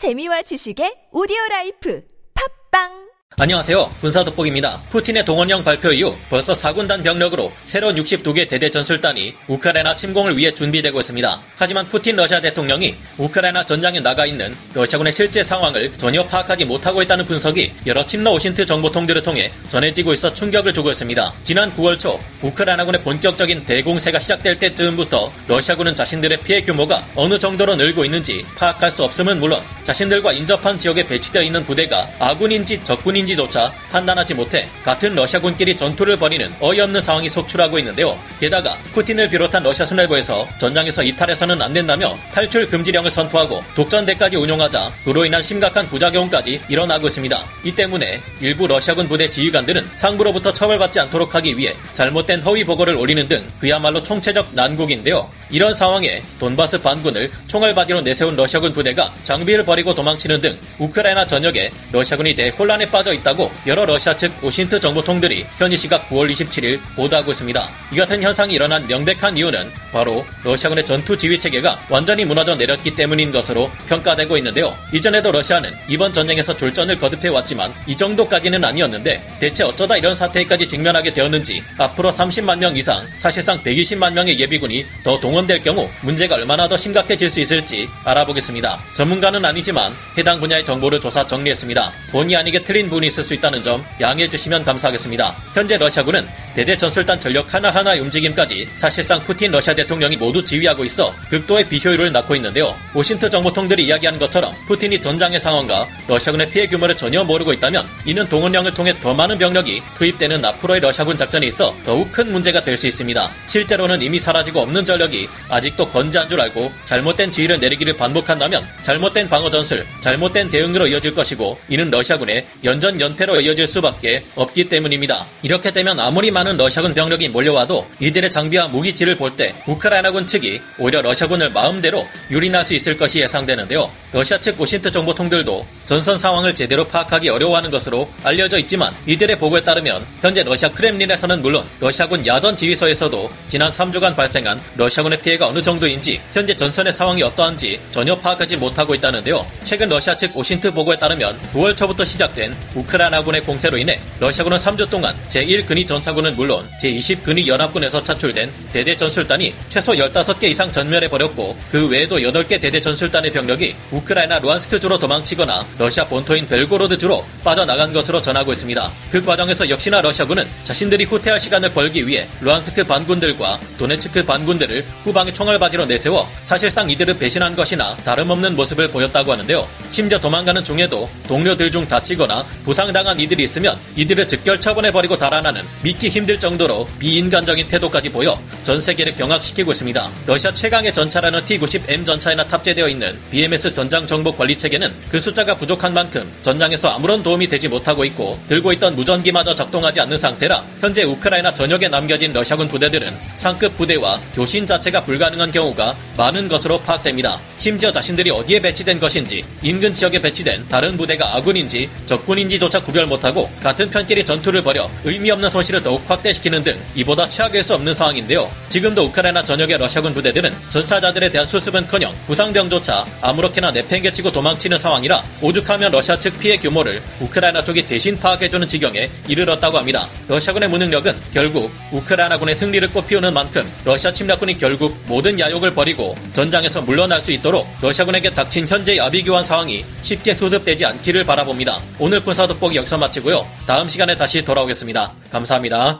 재미와 지식의 오디오 라이프. 팟빵 안녕하세요. 군사 돋보기입니다. 푸틴의 동원령 발표 이후 벌써 4군단 병력으로 새로운 62개 대대 전술단이 우크라이나 침공을 위해 준비되고 있습니다. 하지만 푸틴 러시아 대통령이 우크라이나 전장에 나가 있는 러시아군의 실제 상황을 전혀 파악하지 못하고 있다는 분석이 여러 친러 OSINT 정보통들을 통해 전해지고 있어 충격을 주고 있습니다. 지난 9월 초 우크라이나군의 본격적인 대공세가 시작될 때쯤부터 러시아군은 자신들의 피해 규모가 어느 정도로 늘고 있는지 파악할 수 없음은 물론 자신들과 인접한 지역에 배치되어 있는 부대가 아군인지 적군인지 있는지조차 판단하지 못해 같은 러시아군끼리 전투를 벌이는 어이없는 상황이 속출하고 있는데요. 게다가 푸틴을 비롯한 러시아 수뇌부에서 전장에서 이탈해서는 안 된다며 탈출 금지령을 선포하고 독전대까지 운용하자 그로 인한 심각한 부작용까지 일어나고 있습니다. 이 때문에 일부 러시아군 부대 지휘관들은 상부로부터 처벌받지 않도록 하기 위해 잘못된 허위 보고를 올리는 등 그야말로 총체적 난국인데요. 이런 상황에 돈바스 반군을 총알바지로 내세운 러시아군 부대가 장비를 버리고 도망치는 등 우크라이나 전역에 러시아군이 대혼란에 빠져 있다고 여러 러시아 측 오신트 정보통들이 현지 시각 9월 27일 보도하고 있습니다. 이 같은 현상이 일어난 명백한 이유는 바로 러시아군의 전투 지휘 체계가 완전히 무너져 내렸기 때문인 것으로 평가되고 있는데요. 이전에도 러시아는 이번 전쟁에서 졸전을 거듭해 왔지만 이 정도까지는 아니었는데 대체 어쩌다 이런 사태까지 직면하게 되었는지 앞으로 30만 명 이상 사실상 120만 명의 예비군이 더 동원 동원될 경우 문제가 얼마나 더 심각해질 수 있을지 알아보겠습니다. 전문가는 아니지만 해당 분야의 정보를 조사 정리했습니다. 본의 아니게 틀린 부분이 있을 수 있다는 점 양해해 주시면 감사하겠습니다. 현재 러시아군은 대대 전술단 전력 하나하나의 움직임까지 사실상 푸틴 러시아 대통령이 모두 지휘하고 있어 극도의 비효율을 낳고 있는데요. 오신트 정보통들이 이야기하는 것처럼 푸틴이 전장의 상황과 러시아군의 피해 규모를 전혀 모르고 있다면 이는 동원령을 통해 더 많은 병력이 투입되는 앞으로의 러시아군 작전에 있어 더욱 큰 문제가 될 수 있습니다. 실제로는 이미 사라지고 없는 전력이 아직도 건재한 줄 알고 잘못된 지휘를 내리기를 반복한다면 잘못된 방어 전술, 잘못된 대응으로 이어질 것이고 이는 러시아군의 연전 연패로 이어질 수밖에 없기 때문입니다. 이렇게 되면 아무리 많은 러시아군 병력이 몰려와도 이들의 장비와 무기질을 볼 때 우크라이나군 측이 오히려 러시아군을 마음대로 유린할 수 있을 것이 예상되는데요. 러시아 측 OSINT 정보통들도 전선 상황을 제대로 파악하기 어려워하는 것으로 알려져 있지만 이들의 보고에 따르면 현재 러시아 크렘린에서는 물론 러시아군 야전 지휘소에서도 지난 3주간 발생한 러시아군의 피해가 어느 정도인지 현재 전선의 상황이 어떠한지 전혀 파악하지 못하고 있다는데요. 최근 러시아 측 OSINT 보고에 따르면 9월 초부터 시작된 우크라이나군의 공세로 인해 러시아군은 3주 동안 제1근위 전차군 은 물론 제20근위 연합군에서 차출된 대대 전술단이 최소 15개 이상 전멸해버렸고 그 외에도 8개 대대 전술단의 병력이 우크라이나 루안스크주로 도망치거나 러시아 본토인 벨고로드주로 빠져나간 것으로 전하고 있습니다. 그 과정에서 역시나 러시아군은 자신들이 후퇴할 시간을 벌기 위해 루안스크 반군들과 도네츠크 반군들을 후방의 총알바지로 내세워 사실상 이들을 배신한 것이나 다름없는 모습을 보였다고 하는데요. 심지어 도망가는 중에도 동료들 중 다치거나 부상당한 이들이 있으면 이들을 즉결 처분해버리고 달아나는 믿기 힘들 정도로 비인간적인 태도까지 보여 전 세계를 경악시키고 있습니다. 러시아 최강의 전차라는 T-90M 전차에나 탑재되어 있는 BMS 전장 정보 관리 체계는 그 숫자가 부족한 만큼 전장에서 아무런 도움이 되지 못하고 있고 들고 있던 무전기마저 작동하지 않는 상태라 현재 우크라이나 전역에 남겨진 러시아군 부대들은 상급 부대와 교신 자체가 불가능한 경우가 많은 것으로 파악됩니다. 심지어 자신들이 어디에 배치된 것인지 인근 지역에 배치된 다른 부대가 아군인지 적군인지조차 구별 못하고 같은 편끼리 전투를 벌여 의미 없는 손실을 더욱 확대시키는 등 이보다 최악일 수 없는 상황인데요. 지금도 우크라이나 전역의 러시아군 부대들은 전사자들에 대한 수습은커녕 부상병조차 아무렇게나 내팽개치고 도망치는 상황이라 오죽하면 러시아 측 피해 규모를 우크라이나 쪽이 대신 파악해주는 지경에 이르렀다고 합니다. 러시아군의 무능력은 결국 우크라이나군의 승리를 꽃피우는 만큼 러시아 침략군이 결국 모든 야욕을 버리고 전장에서 물러날 수 있도록 러시아군에게 닥친 현재의 아비규환 상황이 쉽게 수습되지 않기를 바라봅니다. 오늘 군사 돋보기 여기서 마치고요. 다음 시간에 다시 돌아오겠습니다. 감사합니다.